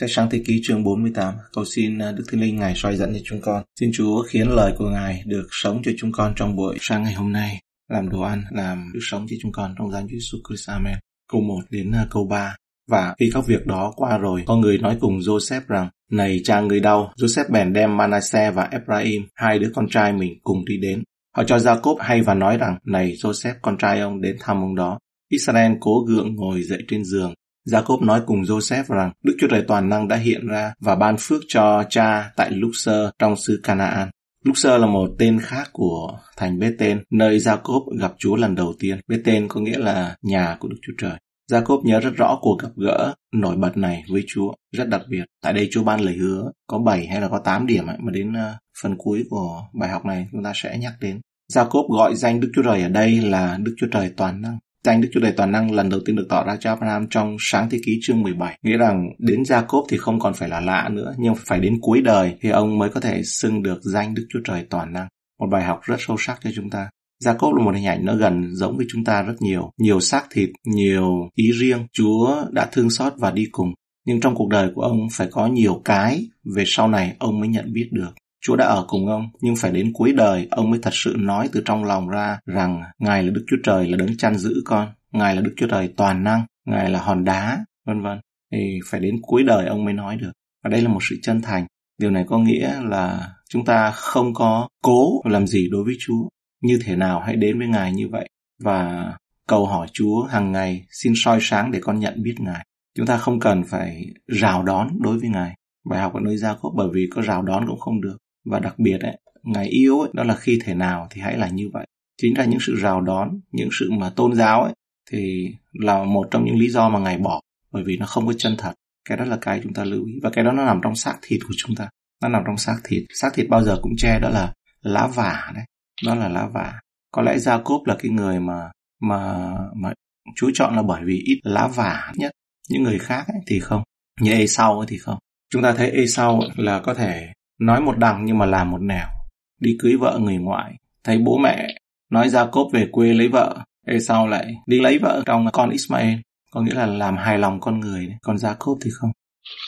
Sách sáng thế ký chương 48, cầu xin à, Đức thiên Linh Ngài soi dẫn cho chúng con. Xin Chúa khiến lời của Ngài được sống cho chúng con trong buổi sáng ngày hôm nay, làm đồ ăn, làm được sống cho chúng con trong danh Chúa Jesus Christ. Amen. Câu 1 đến à, câu 3. Và khi các việc đó qua rồi, có người nói cùng Joseph rằng, Này cha người đau, Joseph bèn đem Manasseh và Ephraim, hai đứa con trai mình cùng đi đến. Họ cho Jacob hay và nói rằng, Này Joseph, con trai ông đến thăm ông đó. Israel cố gượng ngồi dậy trên giường, Jacob nói cùng Joseph rằng Đức Chúa Trời toàn năng đã hiện ra và ban phước cho cha tại Luxor trong xứ Canaan. Luxor là một tên khác của thành Bethel, nơi Jacob gặp Chúa lần đầu tiên. Bethel có nghĩa là nhà của Đức Chúa Trời. Jacob nhớ rất rõ cuộc gặp gỡ nổi bật này với Chúa, rất đặc biệt. Tại đây Chúa ban lời hứa có 7 hay là có 8 điểm ấy, mà đến ờ, phần cuối của bài học này chúng ta sẽ nhắc đến. Jacob gọi danh Đức Chúa Trời ở đây là Đức Chúa Trời toàn năng. Danh Đức Chúa Trời Toàn Năng lần đầu tiên được tỏ ra cho Abraham trong sáng thế ký chương 17. Nghĩa rằng đến Jacob thì không còn phải là lạ nữa, nhưng phải đến cuối đời thì ông mới có thể xưng được danh Đức Chúa Trời Toàn Năng. Một bài học rất sâu sắc cho chúng ta. Jacob là một hình ảnh nó gần giống với chúng ta rất nhiều. Nhiều xác thịt, nhiều ý riêng. Chúa đã thương xót và đi cùng. Nhưng trong cuộc đời của ông phải có nhiều cái về sau này ông mới nhận biết được. Chúa đã ở cùng ông, nhưng phải đến cuối đời ông mới thật sự nói từ trong lòng ra rằng Ngài là Đức Chúa Trời là đấng chăn giữ con, Ngài là Đức Chúa Trời toàn năng, Ngài là hòn đá, vân vân. Thì phải đến cuối đời ông mới nói được. Và đây là một sự chân thành. Điều này có nghĩa là chúng ta không có cố làm gì đối với Chúa. Như thế nào hãy đến với Ngài như vậy. Và cầu hỏi Chúa hàng ngày xin soi sáng để con nhận biết Ngài. Chúng ta không cần phải rào đón đối với Ngài. Bài học ở nơi Gia Cốp bởi vì có rào đón cũng không được và đặc biệt ấy, ngài yêu ấy, đó là khi thể nào thì hãy là như vậy. Chính là những sự rào đón những sự mà tôn giáo ấy thì là một trong những lý do mà ngài bỏ bởi vì nó không có chân thật. Cái đó là cái chúng ta lưu ý. Và cái đó nó nằm trong xác thịt của chúng ta. Nó nằm trong xác thịt. Xác thịt bao giờ cũng che đó là lá vả đấy. Đó là lá vả. Có lẽ gia cốp là cái người mà mà mà chú chọn là bởi vì ít lá vả nhất. Những người khác ấy thì không. Như ê sau thì không. Chúng ta thấy ê sau là có thể nói một đằng nhưng mà làm một nẻo. Đi cưới vợ người ngoại thấy bố mẹ nói gia cốp về quê lấy vợ Ê sau lại đi lấy vợ trong con Ismael? Có nghĩa là làm hài lòng con người còn gia cốp thì không?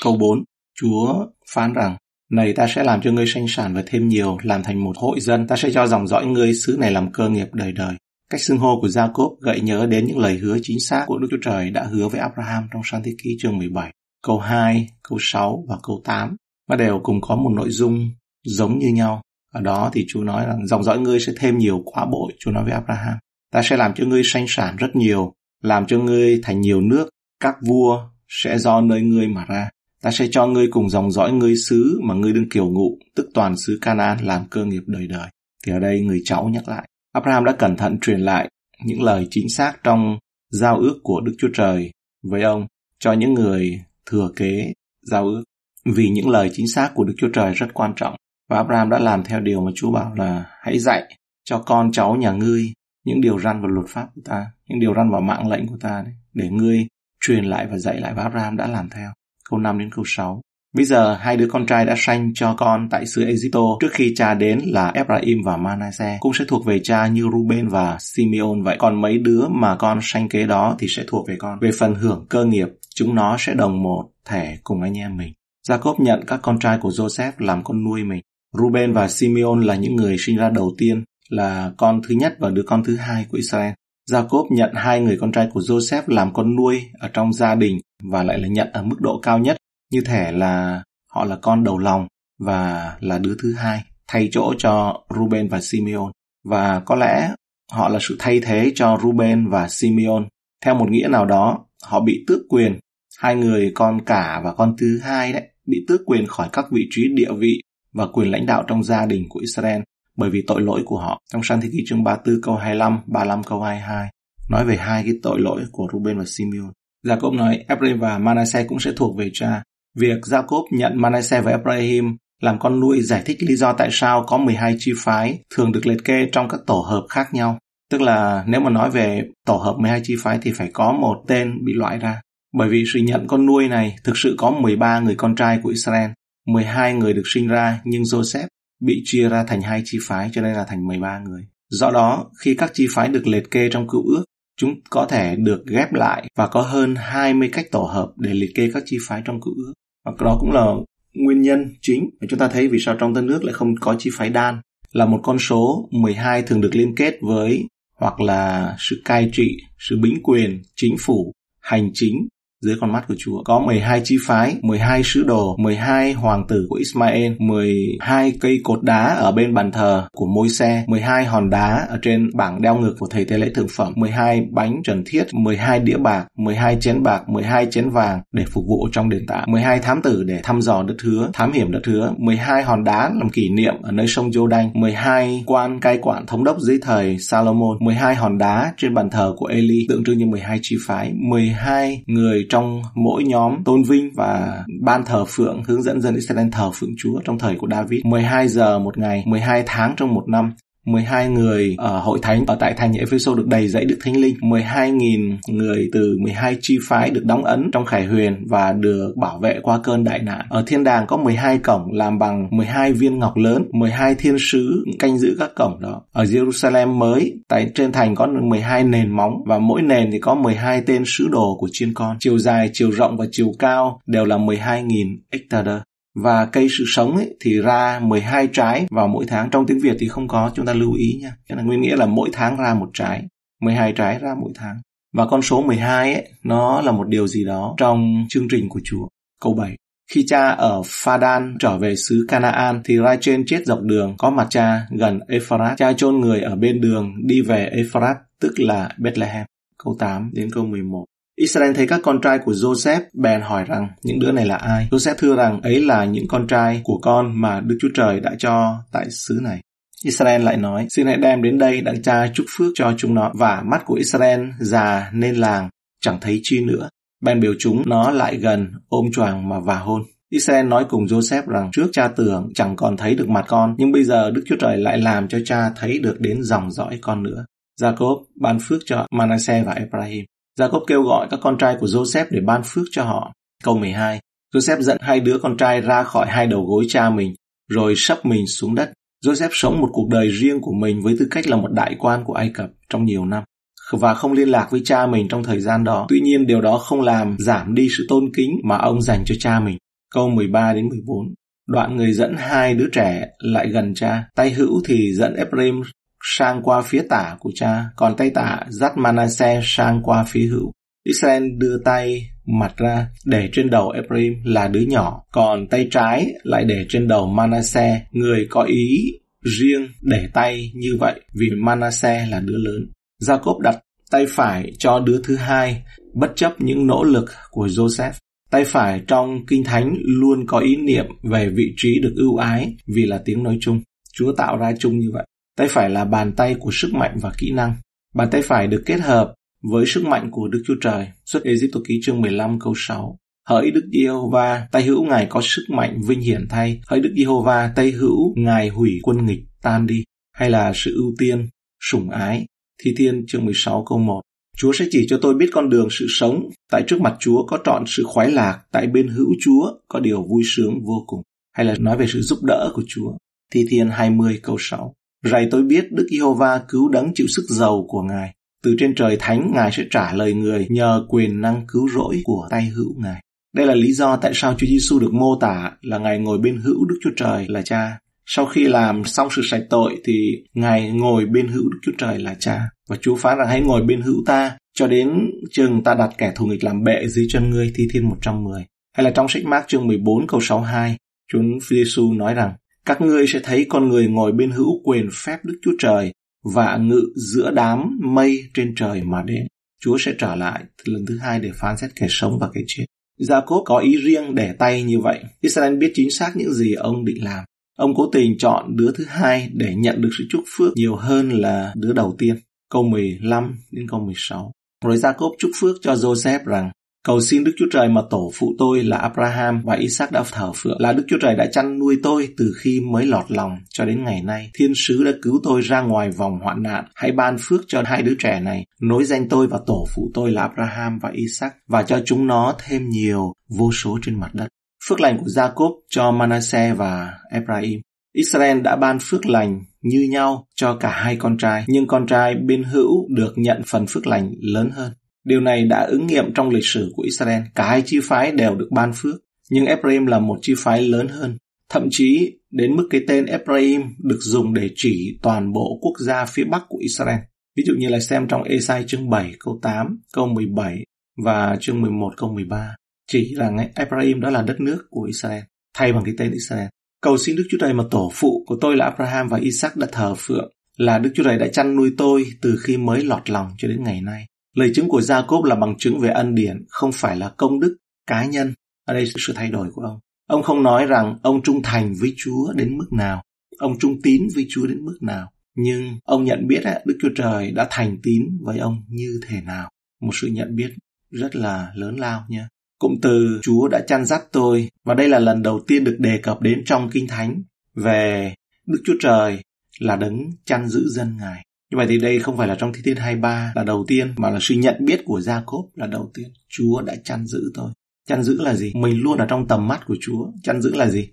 Câu 4 Chúa phán rằng này ta sẽ làm cho ngươi sanh sản và thêm nhiều, làm thành một hội dân, ta sẽ cho dòng dõi ngươi xứ này làm cơ nghiệp đời đời. Cách xưng hô của gia cốp gợi nhớ đến những lời hứa chính xác của Đức Chúa Trời đã hứa với Abraham trong sáng thế ký chương 17, câu 2, câu 6 và câu 8 nó đều cùng có một nội dung giống như nhau. Ở đó thì Chúa nói rằng dòng dõi ngươi sẽ thêm nhiều quá bội, Chúa nói với Abraham. Ta sẽ làm cho ngươi sanh sản rất nhiều, làm cho ngươi thành nhiều nước, các vua sẽ do nơi ngươi mà ra. Ta sẽ cho ngươi cùng dòng dõi ngươi xứ mà ngươi đương kiều ngụ, tức toàn xứ Canaan làm cơ nghiệp đời đời. Thì ở đây người cháu nhắc lại. Abraham đã cẩn thận truyền lại những lời chính xác trong giao ước của Đức Chúa Trời với ông cho những người thừa kế giao ước vì những lời chính xác của Đức Chúa Trời rất quan trọng. Và Abraham đã làm theo điều mà Chúa bảo là hãy dạy cho con cháu nhà ngươi những điều răn và luật pháp của ta, những điều răn và mạng lệnh của ta đấy, để ngươi truyền lại và dạy lại và Abraham đã làm theo. Câu 5 đến câu 6. Bây giờ hai đứa con trai đã sanh cho con tại xứ Egypto trước khi cha đến là Ephraim và Manasseh cũng sẽ thuộc về cha như Ruben và Simeon vậy. Còn mấy đứa mà con sanh kế đó thì sẽ thuộc về con. Về phần hưởng cơ nghiệp, chúng nó sẽ đồng một thể cùng anh em mình. Jacob nhận các con trai của Joseph làm con nuôi mình. Ruben và Simeon là những người sinh ra đầu tiên, là con thứ nhất và đứa con thứ hai của Israel. Jacob nhận hai người con trai của Joseph làm con nuôi ở trong gia đình và lại là nhận ở mức độ cao nhất, như thể là họ là con đầu lòng và là đứa thứ hai, thay chỗ cho Ruben và Simeon. Và có lẽ họ là sự thay thế cho Ruben và Simeon. Theo một nghĩa nào đó, họ bị tước quyền. Hai người con cả và con thứ hai đấy bị tước quyền khỏi các vị trí địa vị và quyền lãnh đạo trong gia đình của Israel bởi vì tội lỗi của họ. Trong sáng thế kỷ chương 34 câu 25, 35 câu 22 nói về hai cái tội lỗi của Ruben và Simeon. Jacob nói Ephraim và Manasseh cũng sẽ thuộc về cha. Việc Jacob nhận Manasseh và Ephraim làm con nuôi giải thích lý do tại sao có 12 chi phái thường được liệt kê trong các tổ hợp khác nhau. Tức là nếu mà nói về tổ hợp 12 chi phái thì phải có một tên bị loại ra. Bởi vì sự nhận con nuôi này thực sự có 13 người con trai của Israel, 12 người được sinh ra nhưng Joseph bị chia ra thành hai chi phái cho nên là thành 13 người. Do đó, khi các chi phái được liệt kê trong cựu ước, chúng có thể được ghép lại và có hơn 20 cách tổ hợp để liệt kê các chi phái trong cựu ước. và đó cũng là nguyên nhân chính mà chúng ta thấy vì sao trong tân nước lại không có chi phái đan là một con số 12 thường được liên kết với hoặc là sự cai trị, sự bính quyền, chính phủ, hành chính dưới con mắt của Chúa. Có 12 chi phái, 12 sứ đồ, 12 hoàng tử của Ismael, 12 cây cột đá ở bên bàn thờ của môi xe, 12 hòn đá ở trên bảng đeo ngực của thầy tế lễ thượng phẩm, 12 bánh trần thiết, 12 đĩa bạc, 12 chén bạc, 12 chén vàng để phục vụ trong đền tạ, 12 thám tử để thăm dò đất hứa, thám hiểm đất hứa, 12 hòn đá làm kỷ niệm ở nơi sông Giô Đanh, 12 quan cai quản thống đốc dưới thời Salomon, 12 hòn đá trên bàn thờ của Eli tượng trưng như 12 chi phái, 12 người trong mỗi nhóm tôn vinh và ban thờ phượng hướng dẫn dân Israel thờ phượng Chúa trong thời của David. 12 giờ một ngày, 12 tháng trong một năm, 12 người ở hội thánh ở tại thành Ephesos được đầy dẫy Đức Thánh Linh. 12.000 người từ 12 chi phái được đóng ấn trong khải huyền và được bảo vệ qua cơn đại nạn. Ở thiên đàng có 12 cổng làm bằng 12 viên ngọc lớn, 12 thiên sứ canh giữ các cổng đó. Ở Jerusalem mới, tại trên thành có 12 nền móng và mỗi nền thì có 12 tên sứ đồ của chiên con. Chiều dài, chiều rộng và chiều cao đều là 12.000 hectare và cây sự sống ấy, thì ra 12 trái vào mỗi tháng trong tiếng Việt thì không có chúng ta lưu ý nha cái là nguyên nghĩa là mỗi tháng ra một trái 12 trái ra mỗi tháng và con số 12 ấy nó là một điều gì đó trong chương trình của Chúa câu 7 khi cha ở Phadan trở về xứ Canaan thì Rachel chết dọc đường có mặt cha gần Ephrat. Cha chôn người ở bên đường đi về Ephrat tức là Bethlehem. Câu 8 đến câu 11. Israel thấy các con trai của Joseph bèn hỏi rằng những đứa này là ai? Joseph thưa rằng ấy là những con trai của con mà Đức Chúa Trời đã cho tại xứ này. Israel lại nói, xin hãy đem đến đây đặng cha chúc phước cho chúng nó và mắt của Israel già nên làng, chẳng thấy chi nữa. Bèn biểu chúng nó lại gần, ôm choàng mà và hôn. Israel nói cùng Joseph rằng trước cha tưởng chẳng còn thấy được mặt con, nhưng bây giờ Đức Chúa Trời lại làm cho cha thấy được đến dòng dõi con nữa. Jacob ban phước cho Manasseh và Ephraim. Jacob kêu gọi các con trai của Joseph để ban phước cho họ. Câu 12. Joseph dẫn hai đứa con trai ra khỏi hai đầu gối cha mình, rồi sắp mình xuống đất. Joseph sống một cuộc đời riêng của mình với tư cách là một đại quan của Ai Cập trong nhiều năm và không liên lạc với cha mình trong thời gian đó. Tuy nhiên điều đó không làm giảm đi sự tôn kính mà ông dành cho cha mình. Câu 13 đến 14. Đoạn người dẫn hai đứa trẻ lại gần cha, tay hữu thì dẫn Ephraim sang qua phía tả của cha, còn tay tả dắt Manasseh sang qua phía hữu. Israel đưa tay mặt ra để trên đầu Ephraim là đứa nhỏ, còn tay trái lại để trên đầu Manasseh, người có ý riêng để tay như vậy vì Manasseh là đứa lớn. Jacob đặt tay phải cho đứa thứ hai, bất chấp những nỗ lực của Joseph. Tay phải trong Kinh Thánh luôn có ý niệm về vị trí được ưu ái vì là tiếng nói chung. Chúa tạo ra chung như vậy. Tay phải là bàn tay của sức mạnh và kỹ năng. Bàn tay phải được kết hợp với sức mạnh của Đức Chúa Trời. Xuất Egypto ký chương 15 câu 6. Hỡi Đức Giê-hô-va, tay hữu Ngài có sức mạnh vinh hiển thay. Hỡi Đức Giê-hô-va, tay hữu Ngài hủy quân nghịch tan đi. Hay là sự ưu tiên, sủng ái. Thi Thiên chương 16 câu 1. Chúa sẽ chỉ cho tôi biết con đường sự sống. Tại trước mặt Chúa có trọn sự khoái lạc. Tại bên hữu Chúa có điều vui sướng vô cùng. Hay là nói về sự giúp đỡ của Chúa. Thi Thiên 20 câu 6. Rày tôi biết Đức Giê-hô-va cứu đấng chịu sức giàu của Ngài. Từ trên trời thánh Ngài sẽ trả lời người nhờ quyền năng cứu rỗi của tay hữu Ngài. Đây là lý do tại sao Chúa Giêsu được mô tả là Ngài ngồi bên hữu Đức Chúa Trời là Cha. Sau khi làm xong sự sạch tội thì Ngài ngồi bên hữu Đức Chúa Trời là Cha. Và Chúa phán rằng hãy ngồi bên hữu ta cho đến chừng ta đặt kẻ thù nghịch làm bệ dưới chân ngươi thi thiên 110. Hay là trong sách Mark chương 14 câu 62, Chúa Giêsu nói rằng các ngươi sẽ thấy con người ngồi bên hữu quyền phép Đức Chúa Trời và ngự giữa đám mây trên trời mà đến. Chúa sẽ trở lại lần thứ hai để phán xét kẻ sống và kẻ chết. gia cốp có ý riêng để tay như vậy. Israel biết chính xác những gì ông định làm. Ông cố tình chọn đứa thứ hai để nhận được sự chúc phước nhiều hơn là đứa đầu tiên. Câu 15 đến câu 16. Rồi gia cốp chúc phước cho Joseph rằng Cầu xin Đức Chúa Trời mà tổ phụ tôi là Abraham và Isaac đã thờ phượng là Đức Chúa Trời đã chăn nuôi tôi từ khi mới lọt lòng cho đến ngày nay. Thiên sứ đã cứu tôi ra ngoài vòng hoạn nạn. Hãy ban phước cho hai đứa trẻ này, nối danh tôi và tổ phụ tôi là Abraham và Isaac và cho chúng nó thêm nhiều vô số trên mặt đất. Phước lành của Jacob cho Manasseh và Ephraim. Israel đã ban phước lành như nhau cho cả hai con trai, nhưng con trai bên hữu được nhận phần phước lành lớn hơn. Điều này đã ứng nghiệm trong lịch sử của Israel. Cả hai chi phái đều được ban phước. Nhưng Ephraim là một chi phái lớn hơn. Thậm chí đến mức cái tên Ephraim được dùng để chỉ toàn bộ quốc gia phía bắc của Israel. Ví dụ như là xem trong Esai chương 7 câu 8, câu 17 và chương 11 câu 13. Chỉ rằng Ephraim đó là đất nước của Israel, thay bằng cái tên Israel. Cầu xin Đức Chúa Trời mà tổ phụ của tôi là Abraham và Isaac đã thờ phượng, là Đức Chúa Trời đã chăn nuôi tôi từ khi mới lọt lòng cho đến ngày nay. Lời chứng của Jacob là bằng chứng về ân điển, không phải là công đức cá nhân. Ở đây sự thay đổi của ông. Ông không nói rằng ông trung thành với Chúa đến mức nào, ông trung tín với Chúa đến mức nào, nhưng ông nhận biết Đức Chúa Trời đã thành tín với ông như thế nào. Một sự nhận biết rất là lớn lao nha. Cụm từ Chúa đã chăn dắt tôi và đây là lần đầu tiên được đề cập đến trong Kinh Thánh về Đức Chúa Trời là đấng chăn giữ dân Ngài. Như vậy thì đây không phải là trong Thi Thiên 23 là đầu tiên mà là sự nhận biết của Jacob là đầu tiên. Chúa đã chăn giữ tôi. Chăn giữ là gì? Mình luôn ở trong tầm mắt của Chúa. Chăn giữ là gì?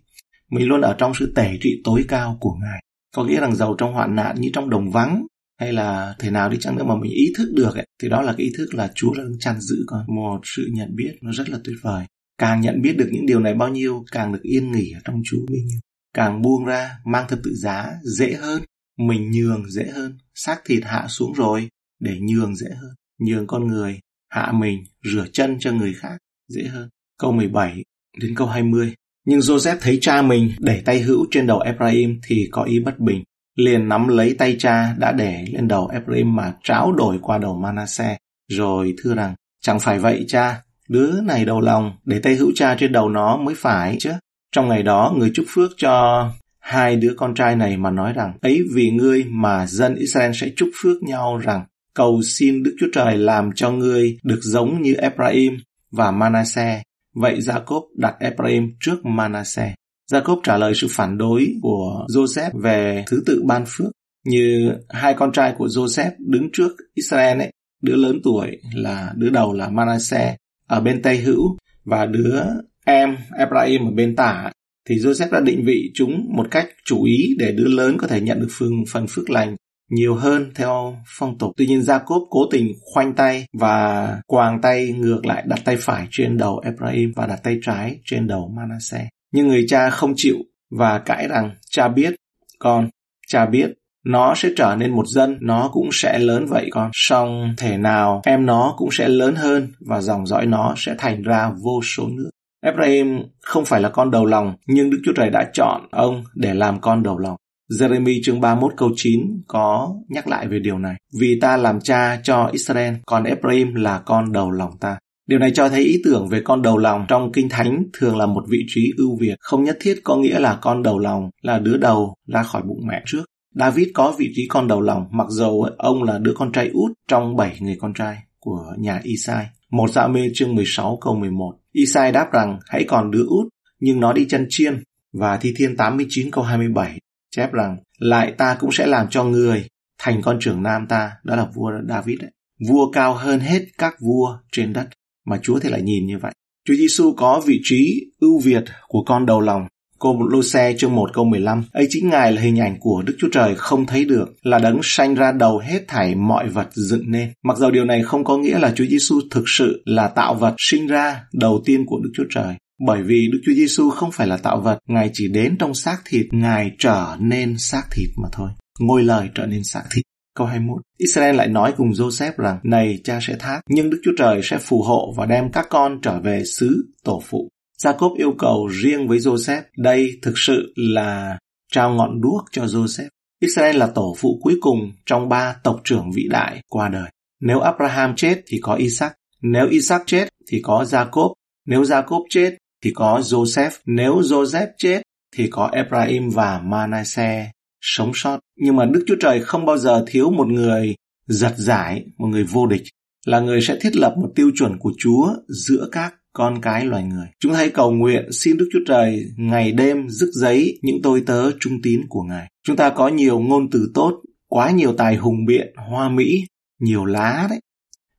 Mình luôn ở trong sự tể trị tối cao của Ngài. Có nghĩa rằng giàu trong hoạn nạn như trong đồng vắng hay là thể nào đi chăng nữa mà mình ý thức được ấy, thì đó là cái ý thức là Chúa đang chăn giữ con. Một sự nhận biết nó rất là tuyệt vời. Càng nhận biết được những điều này bao nhiêu, càng được yên nghỉ ở trong Chúa bấy nhiêu. Càng buông ra, mang thập tự giá dễ hơn, mình nhường dễ hơn. Xác thịt hạ xuống rồi để nhường dễ hơn. Nhường con người, hạ mình, rửa chân cho người khác dễ hơn. Câu 17 đến câu 20. Nhưng Joseph thấy cha mình để tay hữu trên đầu Ephraim thì có ý bất bình liền nắm lấy tay cha đã để lên đầu Ephraim mà tráo đổi qua đầu Manasseh, rồi thưa rằng, chẳng phải vậy cha, đứa này đầu lòng, để tay hữu cha trên đầu nó mới phải chứ. Trong ngày đó, người chúc phước cho hai đứa con trai này mà nói rằng, ấy vì ngươi mà dân Israel sẽ chúc phước nhau rằng, cầu xin Đức Chúa Trời làm cho ngươi được giống như Ephraim và Manasseh. Vậy Jacob đặt Ephraim trước Manasseh. Jacob trả lời sự phản đối của Joseph về thứ tự ban phước như hai con trai của Joseph đứng trước Israel ấy, đứa lớn tuổi là đứa đầu là Manasseh ở bên Tây Hữu và đứa em Ephraim ở bên tả thì Joseph đã định vị chúng một cách chủ ý để đứa lớn có thể nhận được phương phần phước lành nhiều hơn theo phong tục. Tuy nhiên Jacob cố tình khoanh tay và quàng tay ngược lại đặt tay phải trên đầu Ephraim và đặt tay trái trên đầu Manasseh. Nhưng người cha không chịu và cãi rằng cha biết, con, cha biết, nó sẽ trở nên một dân, nó cũng sẽ lớn vậy con. Song thể nào em nó cũng sẽ lớn hơn và dòng dõi nó sẽ thành ra vô số nước. Ephraim không phải là con đầu lòng, nhưng Đức Chúa Trời đã chọn ông để làm con đầu lòng. Jeremy chương 31 câu 9 có nhắc lại về điều này. Vì ta làm cha cho Israel, còn Ephraim là con đầu lòng ta. Điều này cho thấy ý tưởng về con đầu lòng trong Kinh Thánh thường là một vị trí ưu việt, không nhất thiết có nghĩa là con đầu lòng là đứa đầu ra khỏi bụng mẹ trước. David có vị trí con đầu lòng, mặc dầu ông là đứa con trai út trong bảy người con trai của nhà Isai. Một dạ mê chương 16 câu 11. Isai đáp rằng hãy còn đứa út, nhưng nó đi chân chiên. Và Thi Thiên 89 câu 27 chép rằng lại ta cũng sẽ làm cho người thành con trưởng nam ta, đó là vua David đấy. Vua cao hơn hết các vua trên đất mà Chúa thì lại nhìn như vậy. Chúa Giêsu có vị trí ưu việt của con đầu lòng. Cô Lô Xe chương 1 câu 15 ấy chính Ngài là hình ảnh của Đức Chúa Trời không thấy được, là đấng sanh ra đầu hết thảy mọi vật dựng nên. Mặc dầu điều này không có nghĩa là Chúa Giêsu thực sự là tạo vật sinh ra đầu tiên của Đức Chúa Trời. Bởi vì Đức Chúa Giêsu không phải là tạo vật, Ngài chỉ đến trong xác thịt, Ngài trở nên xác thịt mà thôi. Ngôi lời trở nên xác thịt. Câu 21. Israel lại nói cùng Joseph rằng, Này cha sẽ thác, nhưng Đức Chúa Trời sẽ phù hộ và đem các con trở về xứ tổ phụ. Jacob yêu cầu riêng với Joseph, đây thực sự là trao ngọn đuốc cho Joseph. Israel là tổ phụ cuối cùng trong ba tộc trưởng vĩ đại qua đời. Nếu Abraham chết thì có Isaac, nếu Isaac chết thì có Jacob, nếu Jacob chết thì có Joseph, nếu Joseph chết thì có Ephraim và Manasseh sống sót. Nhưng mà Đức Chúa Trời không bao giờ thiếu một người giật giải, một người vô địch, là người sẽ thiết lập một tiêu chuẩn của Chúa giữa các con cái loài người. Chúng hãy cầu nguyện xin Đức Chúa Trời ngày đêm rức giấy những tôi tớ trung tín của Ngài. Chúng ta có nhiều ngôn từ tốt, quá nhiều tài hùng biện, hoa mỹ, nhiều lá đấy,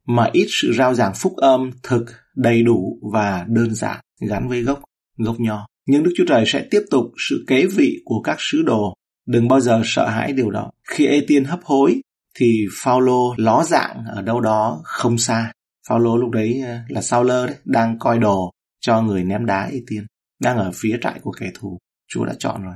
mà ít sự rao giảng phúc âm thực, đầy đủ và đơn giản gắn với gốc, gốc nho. Nhưng Đức Chúa Trời sẽ tiếp tục sự kế vị của các sứ đồ Đừng bao giờ sợ hãi điều đó. Khi Ê-tiên hấp hối thì Phaolô ló dạng ở đâu đó không xa. Phaolô lúc đấy ờ, là sao lơ đấy, đang coi đồ cho người ném đá ê tiên, đang ở phía trại của kẻ thù. Chúa đã chọn rồi.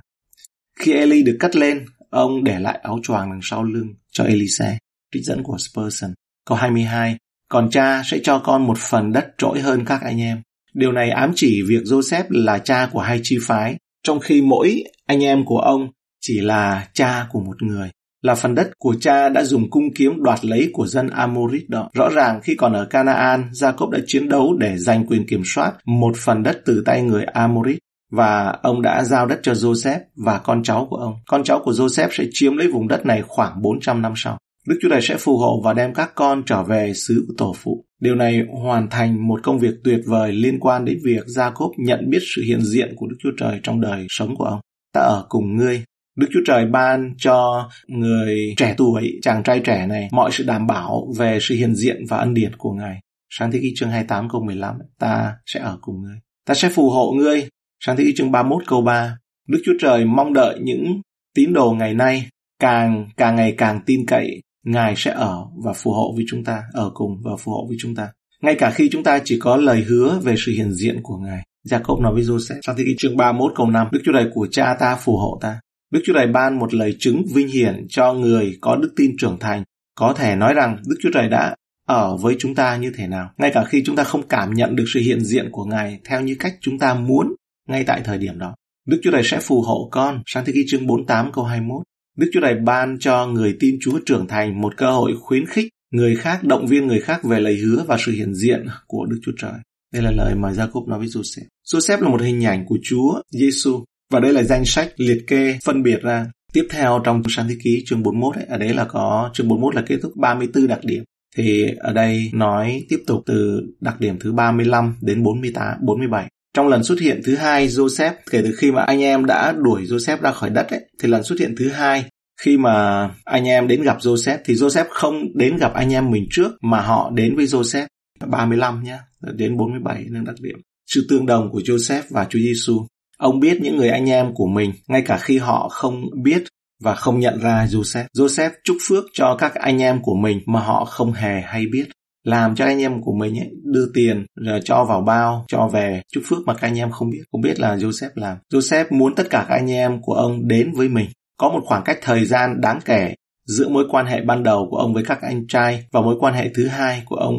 Khi Eli được cắt lên, ông để lại áo choàng đằng sau lưng cho Elise, trích dẫn của Spurgeon. Câu 22, còn cha sẽ cho con một phần đất trỗi hơn các anh em. Điều này ám chỉ việc Joseph là cha của hai chi phái, trong khi mỗi anh em của ông chỉ là cha của một người là phần đất của cha đã dùng cung kiếm đoạt lấy của dân Amorit đó. Rõ ràng khi còn ở Canaan, Jacob đã chiến đấu để giành quyền kiểm soát một phần đất từ tay người Amorit và ông đã giao đất cho Joseph và con cháu của ông. Con cháu của Joseph sẽ chiếm lấy vùng đất này khoảng 400 năm sau. Đức Chúa Trời sẽ phù hộ và đem các con trở về xứ của tổ phụ. Điều này hoàn thành một công việc tuyệt vời liên quan đến việc Jacob nhận biết sự hiện diện của Đức Chúa Trời trong đời sống của ông. Ta ở cùng ngươi Đức Chúa Trời ban cho người trẻ tuổi, chàng trai trẻ này mọi sự đảm bảo về sự hiện diện và ân điển của Ngài. Sáng thế ký chương 28 câu 15, ta sẽ ở cùng ngươi. Ta sẽ phù hộ ngươi. Sáng thế ký chương 31 câu 3, Đức Chúa Trời mong đợi những tín đồ ngày nay càng càng ngày càng tin cậy Ngài sẽ ở và phù hộ với chúng ta, ở cùng và phù hộ với chúng ta. Ngay cả khi chúng ta chỉ có lời hứa về sự hiện diện của Ngài. Jacob nói với Joseph, trong thế ký chương 31 câu 5, Đức Chúa Trời của cha ta phù hộ ta. Đức Chúa Trời ban một lời chứng vinh hiển cho người có đức tin trưởng thành. Có thể nói rằng Đức Chúa Trời đã ở với chúng ta như thế nào. Ngay cả khi chúng ta không cảm nhận được sự hiện diện của Ngài theo như cách chúng ta muốn ngay tại thời điểm đó. Đức Chúa Trời sẽ phù hộ con. Sáng thế ký chương 48 câu 21. Đức Chúa Trời ban cho người tin Chúa trưởng thành một cơ hội khuyến khích người khác, động viên người khác về lời hứa và sự hiện diện của Đức Chúa Trời. Đây là lời mà Jacob nói với Joseph. Joseph là một hình ảnh của Chúa Giêsu và đây là danh sách liệt kê phân biệt ra. Tiếp theo trong sáng thế ký chương 41 ấy, ở đấy là có chương 41 là kết thúc 34 đặc điểm. Thì ở đây nói tiếp tục từ đặc điểm thứ 35 đến 48, 47. Trong lần xuất hiện thứ hai Joseph kể từ khi mà anh em đã đuổi Joseph ra khỏi đất ấy, thì lần xuất hiện thứ hai khi mà anh em đến gặp Joseph thì Joseph không đến gặp anh em mình trước mà họ đến với Joseph 35 nhé đến 47 nâng đặc điểm sự tương đồng của Joseph và Chúa Giêsu Ông biết những người anh em của mình, ngay cả khi họ không biết và không nhận ra Joseph. Joseph chúc phước cho các anh em của mình mà họ không hề hay biết. Làm cho anh em của mình ấy, đưa tiền rồi cho vào bao, cho về chúc phước mà các anh em không biết. Không biết là Joseph làm. Joseph muốn tất cả các anh em của ông đến với mình. Có một khoảng cách thời gian đáng kể giữa mối quan hệ ban đầu của ông với các anh trai và mối quan hệ thứ hai của ông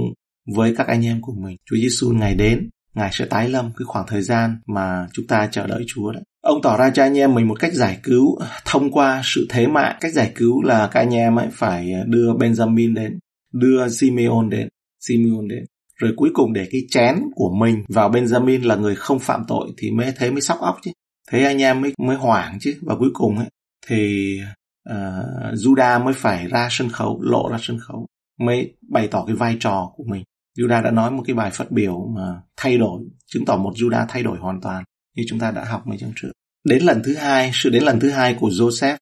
với các anh em của mình. Chúa Giêsu ngày đến Ngài sẽ tái lâm cái khoảng thời gian mà chúng ta chờ đợi Chúa đấy. Ông tỏ ra cho anh em mình một cách giải cứu thông qua sự thế mạng. Cách giải cứu là các anh em ấy phải đưa Benjamin đến, đưa Simeon đến, Simeon đến. Rồi cuối cùng để cái chén của mình vào Benjamin là người không phạm tội thì mới thấy mới sóc óc chứ. Thế anh em mới mới hoảng chứ. Và cuối cùng ấy thì ờ, uh, Judah mới phải ra sân khấu, lộ ra sân khấu mới bày tỏ cái vai trò của mình Judah đã nói một cái bài phát biểu mà thay đổi, chứng tỏ một Judah thay đổi hoàn toàn như chúng ta đã học mấy chương trước. Đến lần thứ hai, sự đến lần thứ hai của Joseph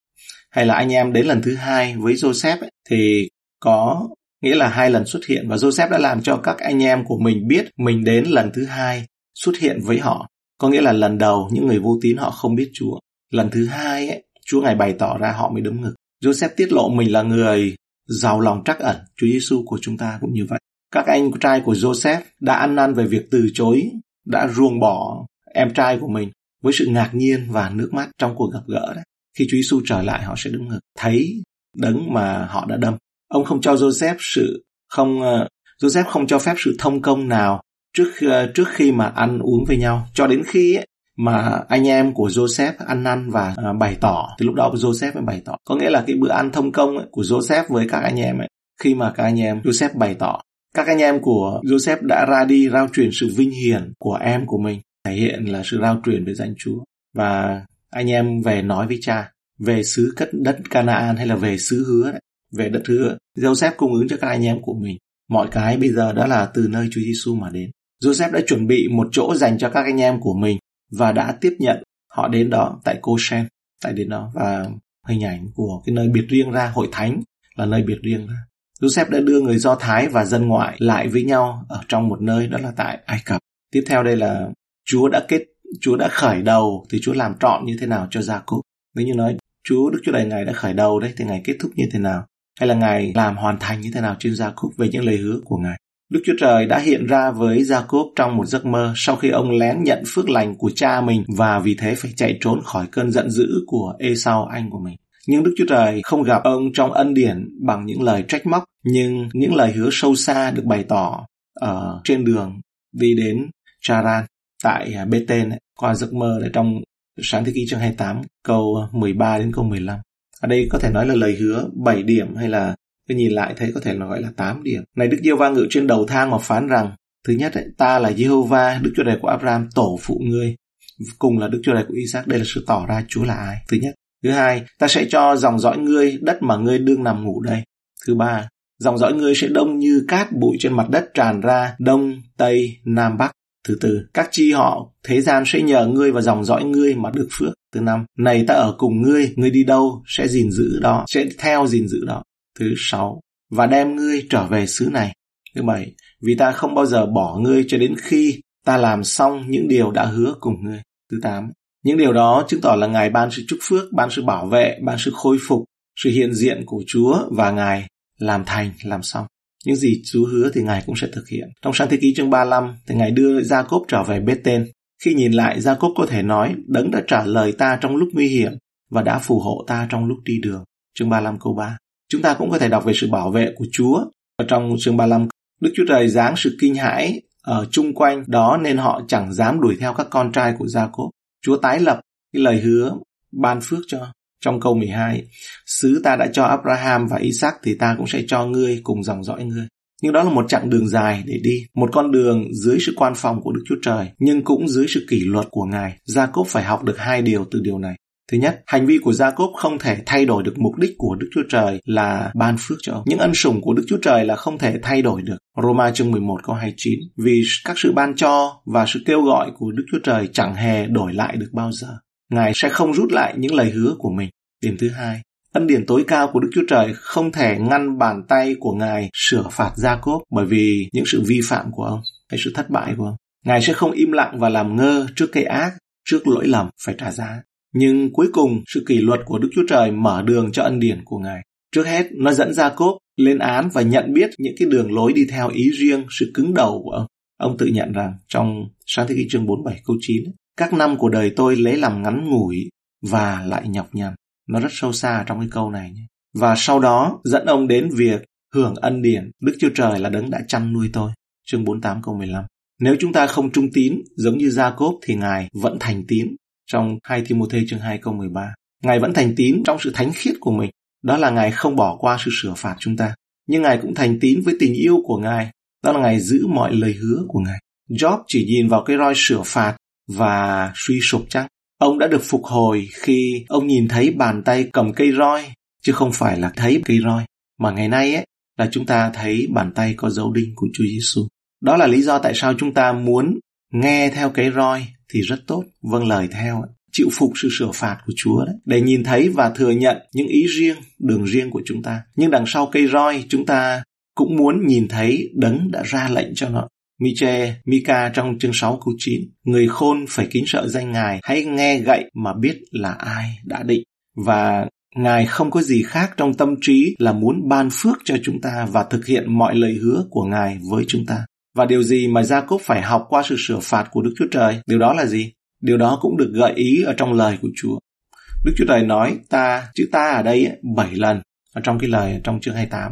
hay là anh em đến lần thứ hai với Joseph ấy, thì có nghĩa là hai lần xuất hiện và Joseph đã làm cho các anh em của mình biết mình đến lần thứ hai xuất hiện với họ. Có nghĩa là lần đầu những người vô tín họ không biết Chúa. Lần thứ hai ấy, Chúa ngài bày tỏ ra họ mới đấm ngực. Joseph tiết lộ mình là người giàu lòng trắc ẩn. Chúa Giêsu của chúng ta cũng như vậy. Các anh trai của Joseph đã ăn năn về việc từ chối, đã ruồng bỏ em trai của mình với sự ngạc nhiên và nước mắt trong cuộc gặp gỡ đấy. Khi Chúa Giêsu trở lại họ sẽ đứng ngực, thấy đấng mà họ đã đâm. Ông không cho Joseph sự không uh, Joseph không cho phép sự thông công nào trước uh, trước khi mà ăn uống với nhau cho đến khi ấy, mà anh em của Joseph ăn năn và uh, bày tỏ thì lúc đó Joseph mới bày tỏ có nghĩa là cái bữa ăn thông công ấy, của Joseph với các anh em ấy khi mà các anh em Joseph bày tỏ các anh em của Joseph đã ra đi rao truyền sự vinh hiển của em của mình, thể hiện là sự rao truyền về danh Chúa. Và anh em về nói với cha về xứ cất đất Canaan hay là về xứ hứa đấy, về đất hứa. Joseph cung ứng cho các anh em của mình. Mọi cái bây giờ đó là từ nơi Chúa Giêsu mà đến. Joseph đã chuẩn bị một chỗ dành cho các anh em của mình và đã tiếp nhận họ đến đó tại Goshen, tại đến đó và hình ảnh của cái nơi biệt riêng ra hội thánh là nơi biệt riêng ra Joseph đã đưa người Do Thái và dân ngoại lại với nhau ở trong một nơi đó là tại Ai Cập. Tiếp theo đây là Chúa đã kết, Chúa đã khởi đầu thì Chúa làm trọn như thế nào cho gia cúc. Nếu như nói Chúa, Đức Chúa Trời Ngài đã khởi đầu đấy thì Ngài kết thúc như thế nào? Hay là Ngài làm hoàn thành như thế nào trên gia cúc về những lời hứa của Ngài? Đức Chúa Trời đã hiện ra với Jacob trong một giấc mơ sau khi ông lén nhận phước lành của cha mình và vì thế phải chạy trốn khỏi cơn giận dữ của Esau, anh của mình. Nhưng Đức Chúa Trời không gặp ông trong ân điển bằng những lời trách móc, nhưng những lời hứa sâu xa được bày tỏ ở trên đường đi đến Charan tại à, Bethel qua giấc mơ ở trong sáng thế ký chương 28 câu 13 đến câu 15. Ở đây có thể nói là lời hứa 7 điểm hay là tôi nhìn lại thấy có thể là gọi là 8 điểm. Này Đức Giê-hô-va ngự trên đầu thang mà phán rằng Thứ nhất, ấy, ta là Jehovah, Đức Chúa Trời của Abraham, tổ phụ ngươi. Cùng là Đức Chúa Trời của Isaac, đây là sự tỏ ra Chúa là ai. Thứ nhất. Thứ hai, ta sẽ cho dòng dõi ngươi đất mà ngươi đương nằm ngủ đây. Thứ ba, dòng dõi ngươi sẽ đông như cát bụi trên mặt đất tràn ra đông, tây, nam, bắc. Thứ tư, các chi họ thế gian sẽ nhờ ngươi và dòng dõi ngươi mà được phước. Thứ năm, này ta ở cùng ngươi, ngươi đi đâu sẽ gìn giữ đó, sẽ theo gìn giữ đó. Thứ sáu, và đem ngươi trở về xứ này. Thứ bảy, vì ta không bao giờ bỏ ngươi cho đến khi ta làm xong những điều đã hứa cùng ngươi. Thứ tám, những điều đó chứng tỏ là Ngài ban sự chúc phước, ban sự bảo vệ, ban sự khôi phục, sự hiện diện của Chúa và Ngài làm thành, làm xong. Những gì Chúa hứa thì Ngài cũng sẽ thực hiện. Trong sáng thế ký chương 35 thì Ngài đưa gia cốp trở về Bethel. Khi nhìn lại, gia cốp có thể nói, Đấng đã trả lời ta trong lúc nguy hiểm và đã phù hộ ta trong lúc đi đường. Chương 35 câu 3. Chúng ta cũng có thể đọc về sự bảo vệ của Chúa. Ở trong chương 35, Đức Chúa Trời giáng sự kinh hãi ở chung quanh đó nên họ chẳng dám đuổi theo các con trai của gia cốp. Chúa tái lập cái lời hứa ban phước cho. Trong câu 12, Sứ ta đã cho Abraham và Isaac thì ta cũng sẽ cho ngươi cùng dòng dõi ngươi. Nhưng đó là một chặng đường dài để đi, một con đường dưới sự quan phòng của Đức Chúa Trời, nhưng cũng dưới sự kỷ luật của Ngài. Jacob phải học được hai điều từ điều này. Thứ nhất, hành vi của Jacob không thể thay đổi được mục đích của Đức Chúa Trời là ban phước cho ông. Những ân sủng của Đức Chúa Trời là không thể thay đổi được. Roma chương 11 câu 29. Vì các sự ban cho và sự kêu gọi của Đức Chúa Trời chẳng hề đổi lại được bao giờ. Ngài sẽ không rút lại những lời hứa của mình. Điểm thứ hai, ân điển tối cao của Đức Chúa Trời không thể ngăn bàn tay của Ngài sửa phạt Jacob bởi vì những sự vi phạm của ông hay sự thất bại của ông. Ngài sẽ không im lặng và làm ngơ trước cây ác, trước lỗi lầm phải trả giá. Nhưng cuối cùng, sự kỷ luật của Đức Chúa Trời mở đường cho ân điển của Ngài. Trước hết, nó dẫn Jacob lên án và nhận biết những cái đường lối đi theo ý riêng, sự cứng đầu của ông. Ông tự nhận rằng trong sáng thế kỷ chương 47 câu 9, các năm của đời tôi lấy làm ngắn ngủi và lại nhọc nhằn. Nó rất sâu xa trong cái câu này. Nhé. Và sau đó dẫn ông đến việc hưởng ân điển, Đức Chúa Trời là đấng đã chăm nuôi tôi. Chương 48 câu 15. Nếu chúng ta không trung tín giống như Jacob thì Ngài vẫn thành tín trong 2 Timothy chương 2 câu 13. Ngài vẫn thành tín trong sự thánh khiết của mình. Đó là Ngài không bỏ qua sự sửa phạt chúng ta. Nhưng Ngài cũng thành tín với tình yêu của Ngài. Đó là Ngài giữ mọi lời hứa của Ngài. Job chỉ nhìn vào cái roi sửa phạt và suy sụp chăng? Ông đã được phục hồi khi ông nhìn thấy bàn tay cầm cây roi, chứ không phải là thấy cây roi. Mà ngày nay ấy, là chúng ta thấy bàn tay có dấu đinh của Chúa Giêsu. Đó là lý do tại sao chúng ta muốn nghe theo cái roi thì rất tốt, vâng lời theo, chịu phục sự sửa phạt của Chúa đấy, để nhìn thấy và thừa nhận những ý riêng, đường riêng của chúng ta. Nhưng đằng sau cây roi, chúng ta cũng muốn nhìn thấy đấng đã ra lệnh cho nó. Miche, Mika trong chương 6 câu 9, người khôn phải kính sợ danh Ngài, hãy nghe gậy mà biết là ai đã định. Và Ngài không có gì khác trong tâm trí là muốn ban phước cho chúng ta và thực hiện mọi lời hứa của Ngài với chúng ta. Và điều gì mà Jacob phải học qua sự sửa phạt của Đức Chúa Trời? Điều đó là gì? Điều đó cũng được gợi ý ở trong lời của Chúa. Đức Chúa Trời nói ta, chữ ta ở đây bảy lần ở trong cái lời trong chương 28.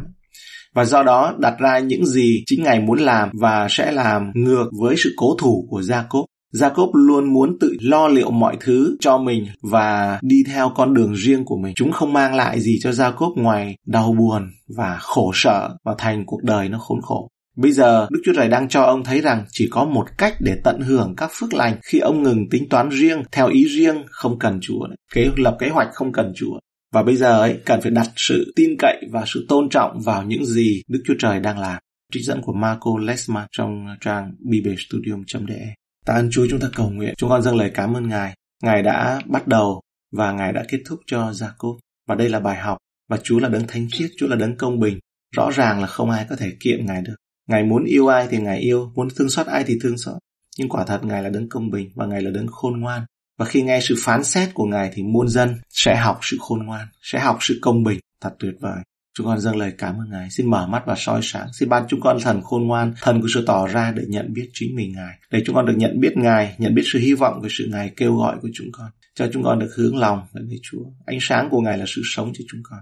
Và do đó đặt ra những gì chính Ngài muốn làm và sẽ làm ngược với sự cố thủ của Jacob. Jacob luôn muốn tự lo liệu mọi thứ cho mình và đi theo con đường riêng của mình. Chúng không mang lại gì cho Jacob ngoài đau buồn và khổ sở và thành cuộc đời nó khốn khổ. Bây giờ, Đức Chúa Trời đang cho ông thấy rằng chỉ có một cách để tận hưởng các phước lành khi ông ngừng tính toán riêng, theo ý riêng, không cần Chúa. Kế lập kế hoạch không cần Chúa. Và bây giờ ấy, cần phải đặt sự tin cậy và sự tôn trọng vào những gì Đức Chúa Trời đang làm. Trích dẫn của Marco Lesma trong trang biblestudium.de Ta ơn Chúa chúng ta cầu nguyện. Chúng con dâng lời cảm ơn Ngài. Ngài đã bắt đầu và Ngài đã kết thúc cho Jacob. Và đây là bài học. Và Chúa là đấng thánh khiết, Chúa là đấng công bình. Rõ ràng là không ai có thể kiện Ngài được. Ngài muốn yêu ai thì Ngài yêu, muốn thương xót ai thì thương xót. Nhưng quả thật Ngài là đấng công bình và Ngài là đấng khôn ngoan. Và khi nghe sự phán xét của Ngài thì muôn dân sẽ học sự khôn ngoan, sẽ học sự công bình. Thật tuyệt vời. Chúng con dâng lời cảm ơn Ngài. Xin mở mắt và soi sáng. Xin ban chúng con thần khôn ngoan, thần của sự tỏ ra để nhận biết chính mình Ngài. Để chúng con được nhận biết Ngài, nhận biết sự hy vọng về sự Ngài kêu gọi của chúng con. Cho chúng con được hướng lòng về với Chúa. Ánh sáng của Ngài là sự sống cho chúng con.